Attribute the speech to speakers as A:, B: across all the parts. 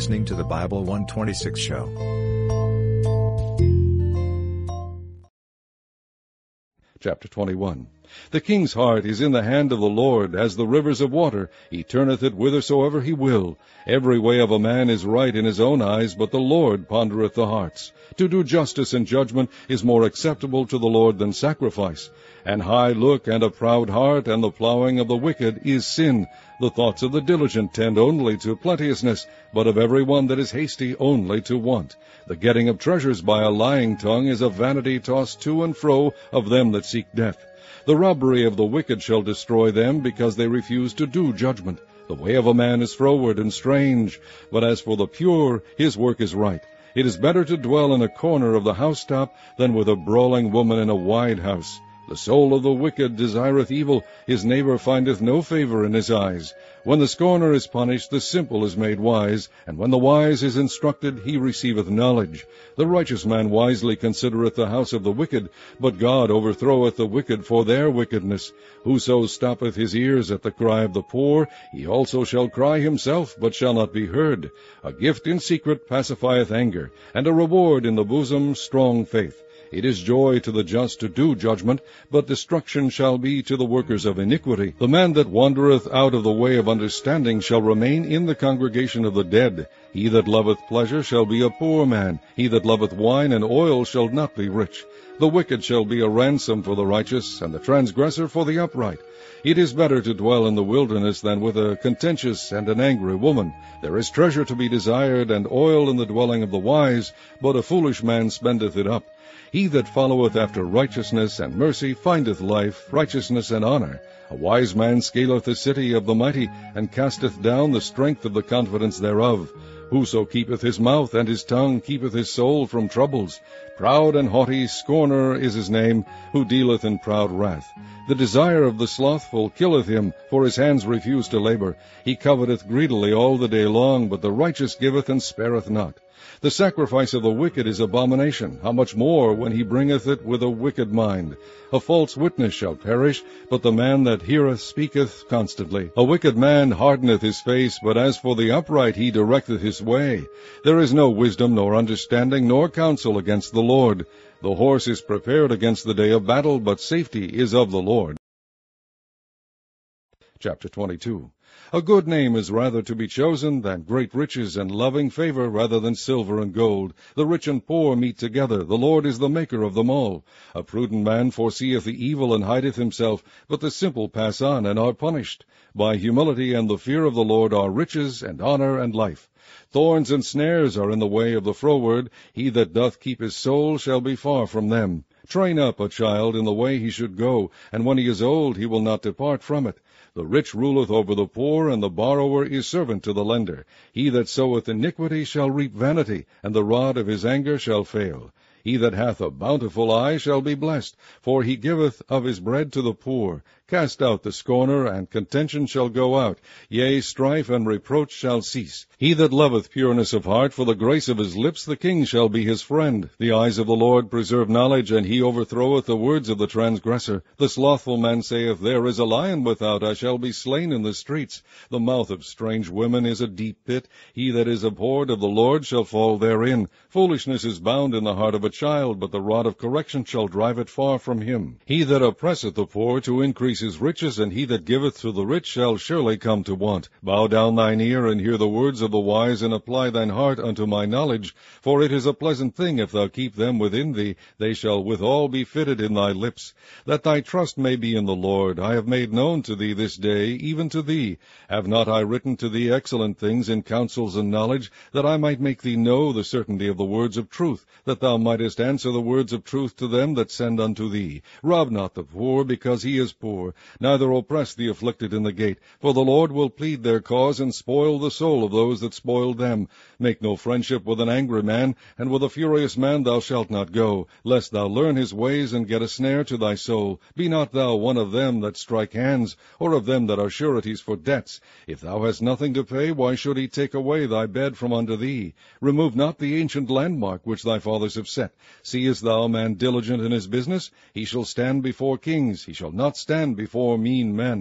A: listening to the Bible 126 show.
B: Chapter 21 The king's heart is in the hand of the Lord, as the rivers of water. He turneth it whithersoever he will. Every way of a man is right in his own eyes, but the Lord pondereth the hearts. To do justice and judgment is more acceptable to the Lord than sacrifice. An high look and a proud heart, and the plowing of the wicked is sin. The thoughts of the diligent tend only to plenteousness, but of every one that is hasty only to want. The getting of treasures by a lying tongue is a vanity tossed to and fro of them that seek death. The robbery of the wicked shall destroy them, because they refuse to do judgment. The way of a man is froward and strange, but as for the pure, his work is right. It is better to dwell in a corner of the housetop than with a brawling woman in a wide house. The soul of the wicked desireth evil, his neighbor findeth no favor in his eyes. When the scorner is punished, the simple is made wise, and when the wise is instructed, he receiveth knowledge. The righteous man wisely considereth the house of the wicked, but God overthroweth the wicked for their wickedness. Whoso stoppeth his ears at the cry of the poor, he also shall cry himself, but shall not be heard. A gift in secret pacifieth anger, and a reward in the bosom strong faith. It is joy to the just to do judgment, but destruction shall be to the workers of iniquity. The man that wandereth out of the way of understanding shall remain in the congregation of the dead. He that loveth pleasure shall be a poor man. He that loveth wine and oil shall not be rich. The wicked shall be a ransom for the righteous, and the transgressor for the upright. It is better to dwell in the wilderness than with a contentious and an angry woman. There is treasure to be desired, and oil in the dwelling of the wise, but a foolish man spendeth it up. He that followeth after righteousness and mercy findeth life, righteousness, and honor. A wise man scaleth the city of the mighty, and casteth down the strength of the confidence thereof. Whoso keepeth his mouth and his tongue keepeth his soul from troubles. Proud and haughty scorner is his name, who dealeth in proud wrath. The desire of the slothful killeth him, for his hands refuse to labor. He coveteth greedily all the day long, but the righteous giveth and spareth not. The sacrifice of the wicked is abomination, how much more when he bringeth it with a wicked mind? A false witness shall perish, but the man that heareth speaketh constantly. A wicked man hardeneth his face, but as for the upright he directeth his way. There is no wisdom, nor understanding, nor counsel against the Lord. The horse is prepared against the day of battle, but safety is of the Lord. Chapter 22 A good name is rather to be chosen than great riches, and loving favor rather than silver and gold. The rich and poor meet together. The Lord is the maker of them all. A prudent man foreseeth the evil and hideth himself, but the simple pass on and are punished. By humility and the fear of the Lord are riches and honor and life. Thorns and snares are in the way of the froward. He that doth keep his soul shall be far from them. Train up a child in the way he should go, and when he is old he will not depart from it. The rich ruleth over the poor, and the borrower is servant to the lender. He that soweth iniquity shall reap vanity, and the rod of his anger shall fail. He that hath a bountiful eye shall be blessed, for he giveth of his bread to the poor. Cast out the scorner, and contention shall go out. Yea, strife and reproach shall cease. He that loveth pureness of heart, for the grace of his lips, the king shall be his friend. The eyes of the Lord preserve knowledge, and he overthroweth the words of the transgressor. The slothful man saith, There is a lion without, I shall be slain in the streets. The mouth of strange women is a deep pit. He that is abhorred of the Lord shall fall therein. Foolishness is bound in the heart of a child, but the rod of correction shall drive it far from him. He that oppresseth the poor to increase his riches, and he that giveth to the rich shall surely come to want. Bow down thine ear, and hear the words of the wise, and apply thine heart unto my knowledge. For it is a pleasant thing if thou keep them within thee, they shall withal be fitted in thy lips. That thy trust may be in the Lord, I have made known to thee this day, even to thee. Have not I written to thee excellent things in counsels and knowledge, that I might make thee know the certainty of the words of truth, that thou mightest answer the words of truth to them that send unto thee? Rob not the poor, because he is poor, neither oppress the afflicted in the gate, for the Lord will plead their cause, and spoil the soul of those that spoil them. Make no friendship with an angry man, and with a furious man thou shalt not go, lest thou learn his ways, and get a snare to thy soul. Be not thou one of them that strike hands, or of them that are sureties for debts. If thou hast nothing to pay, why should he take away thy bed from under thee? Remove not the ancient landmark which thy fathers have set. Seest thou man diligent in his business? He shall stand before kings, he shall not stand before mean men.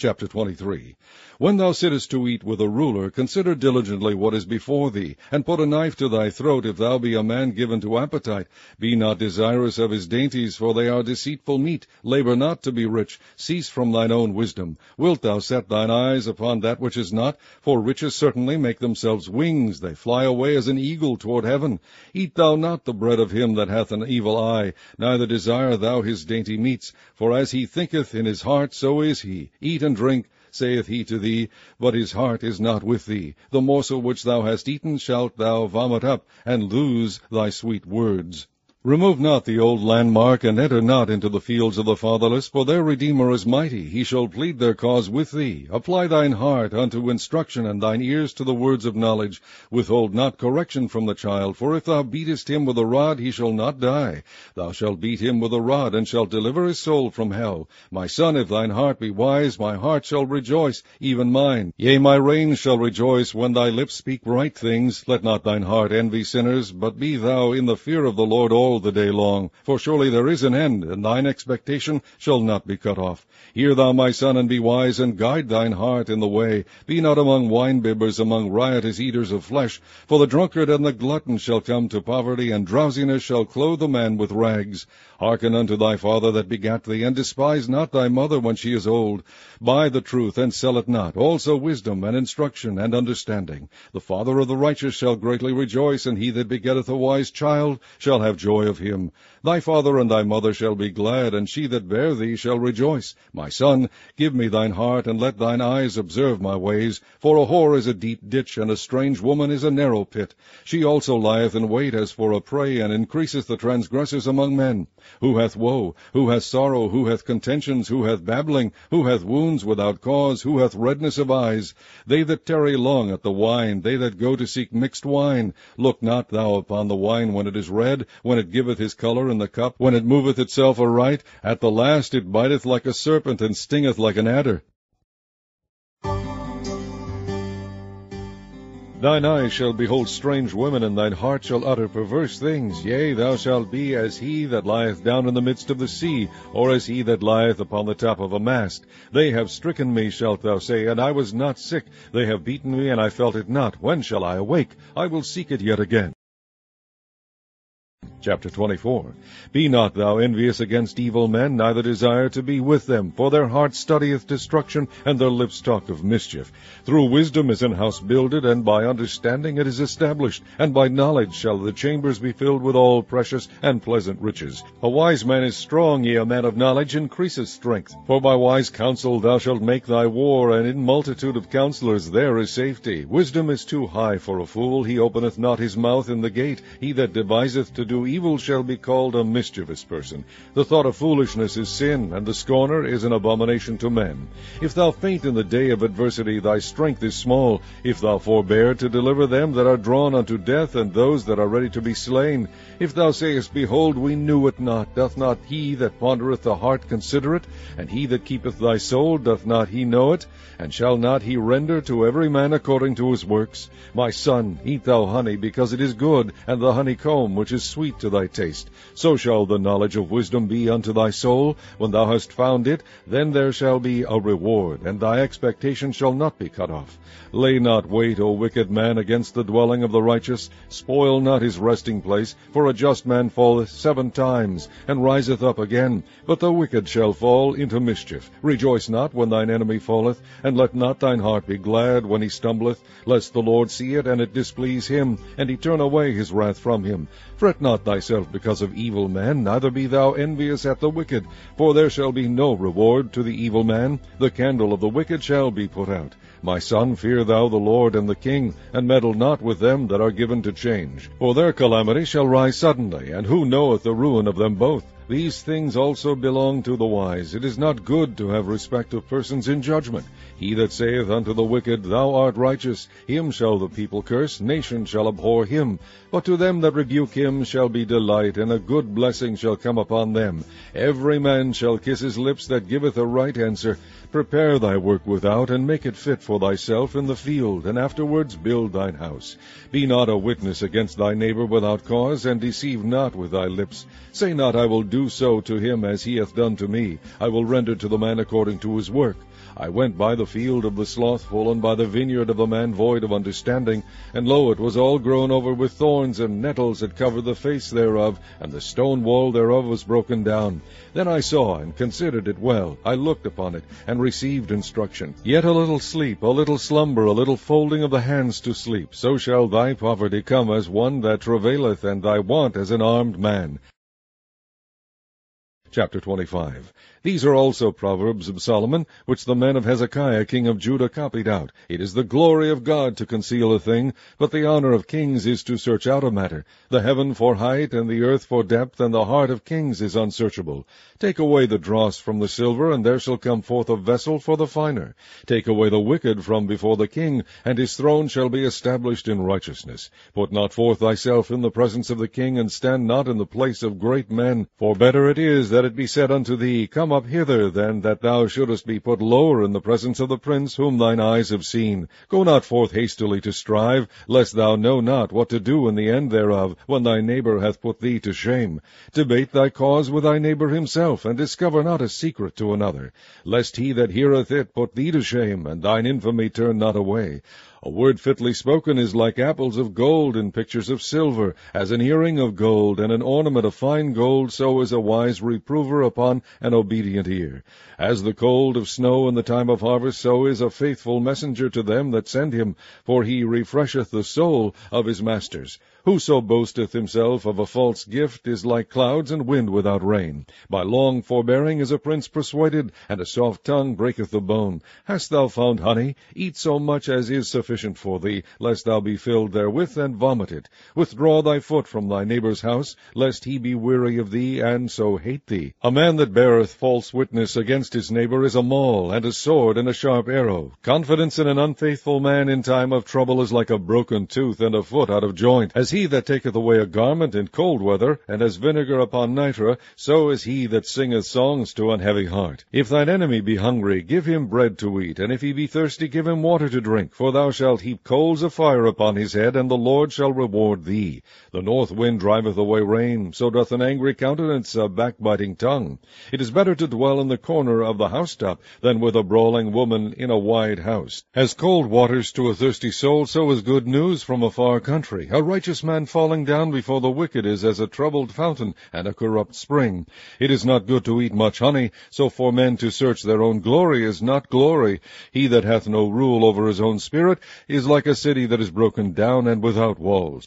B: Chapter 23. When thou sittest to eat with a ruler, consider diligently what is before thee, and put a knife to thy throat if thou be a man given to appetite. Be not desirous of his dainties, for they are deceitful meat. Labor not to be rich. Cease from thine own wisdom. Wilt thou set thine eyes upon that which is not? For riches certainly make themselves wings. They fly away as an eagle toward heaven. Eat thou not the bread of him that hath an evil eye, neither desire thou his dainty meats. For as he thinketh in his heart, so is he. Eat and drink, saith he to thee, but his heart is not with thee. The morsel which thou hast eaten shalt thou vomit up, and lose thy sweet words. Remove not the old landmark, and enter not into the fields of the fatherless, for their Redeemer is mighty, he shall plead their cause with thee. Apply thine heart unto instruction, and thine ears to the words of knowledge. Withhold not correction from the child, for if thou beatest him with a rod, he shall not die. Thou shalt beat him with a rod, and shalt deliver his soul from hell. My son, if thine heart be wise, my heart shall rejoice, even mine. Yea, my reins shall rejoice when thy lips speak right things. Let not thine heart envy sinners, but be thou in the fear of the Lord all all the day long. For surely there is an end, and thine expectation shall not be cut off. Hear thou, my son, and be wise, and guide thine heart in the way. Be not among winebibbers, among riotous eaters of flesh. For the drunkard and the glutton shall come to poverty, and drowsiness shall clothe a man with rags. Hearken unto thy father that begat thee, and despise not thy mother when she is old. Buy the truth, and sell it not, also wisdom, and instruction, and understanding. The father of the righteous shall greatly rejoice, and he that begetteth a wise child shall have joy of him. Thy father and thy mother shall be glad, and she that bare thee shall rejoice. My son, give me thine heart, and let thine eyes observe my ways. For a whore is a deep ditch, and a strange woman is a narrow pit. She also lieth in wait as for a prey, and increaseth the transgressors among men. Who hath woe? Who hath sorrow? Who hath contentions? Who hath babbling? Who hath wounds without cause? Who hath redness of eyes? They that tarry long at the wine, they that go to seek mixed wine. Look not thou upon the wine when it is red, when it giveth his colour in the cup, when it moveth itself aright, at the last it biteth like a serpent, and stingeth like an adder. Thine eyes shall behold strange women, and thine heart shall utter perverse things. Yea, thou shalt be as he that lieth down in the midst of the sea, or as he that lieth upon the top of a mast. They have stricken me, shalt thou say, and I was not sick. They have beaten me, and I felt it not. When shall I awake? I will seek it yet again. Chapter 24 Be not thou envious against evil men, neither desire to be with them, for their heart studieth destruction, and their lips talk of mischief. Through wisdom is an house builded, and by understanding it is established, and by knowledge shall the chambers be filled with all precious and pleasant riches. A wise man is strong, yea, a man of knowledge increaseth strength. For by wise counsel thou shalt make thy war, and in multitude of counselors there is safety. Wisdom is too high for a fool, he openeth not his mouth in the gate. He that deviseth to do evil shall be called a mischievous person. The thought of foolishness is sin, and the scorner is an abomination to men. If thou faint in the day of adversity, thy strength is small. If thou forbear to deliver them that are drawn unto death, and those that are ready to be slain, if thou sayest, Behold, we knew it not, doth not he that pondereth the heart consider it? And he that keepeth thy soul, doth not he know it? And shall not he render to every man according to his works? My son, eat thou honey, because it is good, and the honeycomb, which is sweet to thy taste. So shall the knowledge of wisdom be unto thy soul. When thou hast found it, then there shall be a reward, and thy expectation shall not be cut off. Lay not wait, O wicked man, against the dwelling of the righteous. Spoil not his resting place, for a just man falleth seven times, and riseth up again. But the wicked shall fall into mischief. Rejoice not when thine enemy falleth, and let not thine heart be glad when he stumbleth, lest the Lord see it, and it displease him, and he turn away his wrath from him. Fret not thyself because of evil men, neither be thou envious at the wicked, for there shall be no reward to the evil man. The candle of the wicked shall be put out. My son, fear thou the Lord and the king, and meddle not with them that are given to change. For their calamity shall rise suddenly, and who knoweth the ruin of them both? These things also belong to the wise. It is not good to have respect of persons in judgment. He that saith unto the wicked, Thou art righteous, him shall the people curse, nations shall abhor him. But to them that rebuke him shall be delight, and a good blessing shall come upon them. Every man shall kiss his lips that giveth a right answer. Prepare thy work without, and make it fit for thyself in the field, and afterwards build thine house. Be not a witness against thy neighbor without cause, and deceive not with thy lips. Say not, I will do do so to him as he hath done to me. I will render to the man according to his work. I went by the field of the slothful, and by the vineyard of the man void of understanding, and lo, it was all grown over with thorns, and nettles had covered the face thereof, and the stone wall thereof was broken down. Then I saw and considered it well. I looked upon it, and received instruction. Yet a little sleep, a little slumber, a little folding of the hands to sleep, so shall thy poverty come as one that travaileth, and thy want as an armed man. Chapter 25 These are also proverbs of Solomon, which the men of Hezekiah king of Judah copied out. It is the glory of God to conceal a thing, but the honor of kings is to search out a matter. The heaven for height, and the earth for depth, and the heart of kings is unsearchable. Take away the dross from the silver, and there shall come forth a vessel for the finer. Take away the wicked from before the king, and his throne shall be established in righteousness. Put not forth thyself in the presence of the king, and stand not in the place of great men, for better it is that that it be said unto thee, Come up hither, than that thou shouldest be put lower in the presence of the prince whom thine eyes have seen. Go not forth hastily to strive, lest thou know not what to do in the end thereof, when thy neighbor hath put thee to shame. Debate thy cause with thy neighbor himself, and discover not a secret to another, lest he that heareth it put thee to shame, and thine infamy turn not away. A word fitly spoken is like apples of gold in pictures of silver, as an earring of gold and an ornament of fine gold, so is a wise reprover upon an obedient ear. As the cold of snow in the time of harvest, so is a faithful messenger to them that send him, for he refresheth the soul of his masters. Whoso boasteth himself of a false gift is like clouds and wind without rain. By long forbearing is a prince persuaded, and a soft tongue breaketh the bone. Hast thou found honey? Eat so much as is sufficient for thee, lest thou be filled therewith and vomit it. Withdraw thy foot from thy neighbor's house, lest he be weary of thee, and so hate thee. A man that beareth false witness against his neighbor is a maul, and a sword, and a sharp arrow. Confidence in an unfaithful man in time of trouble is like a broken tooth and a foot out of joint. As he that taketh away a garment in cold weather, and as vinegar upon nitre, so is he that singeth songs to an heavy heart. If thine enemy be hungry, give him bread to eat, and if he be thirsty, give him water to drink, for thou shalt heap coals of fire upon his head, and the Lord shall reward thee. The north wind driveth away rain, so doth an angry countenance a backbiting tongue. It is better to dwell in the corner of the housetop than with a brawling woman in a wide house. As cold waters to a thirsty soul, so is good news from a far country. A righteous man falling down before the wicked is as a troubled fountain and a corrupt spring. It is not good to eat much honey, so for men to search their own glory is not glory. He that hath no rule over his own spirit is like a city that is broken down and without walls.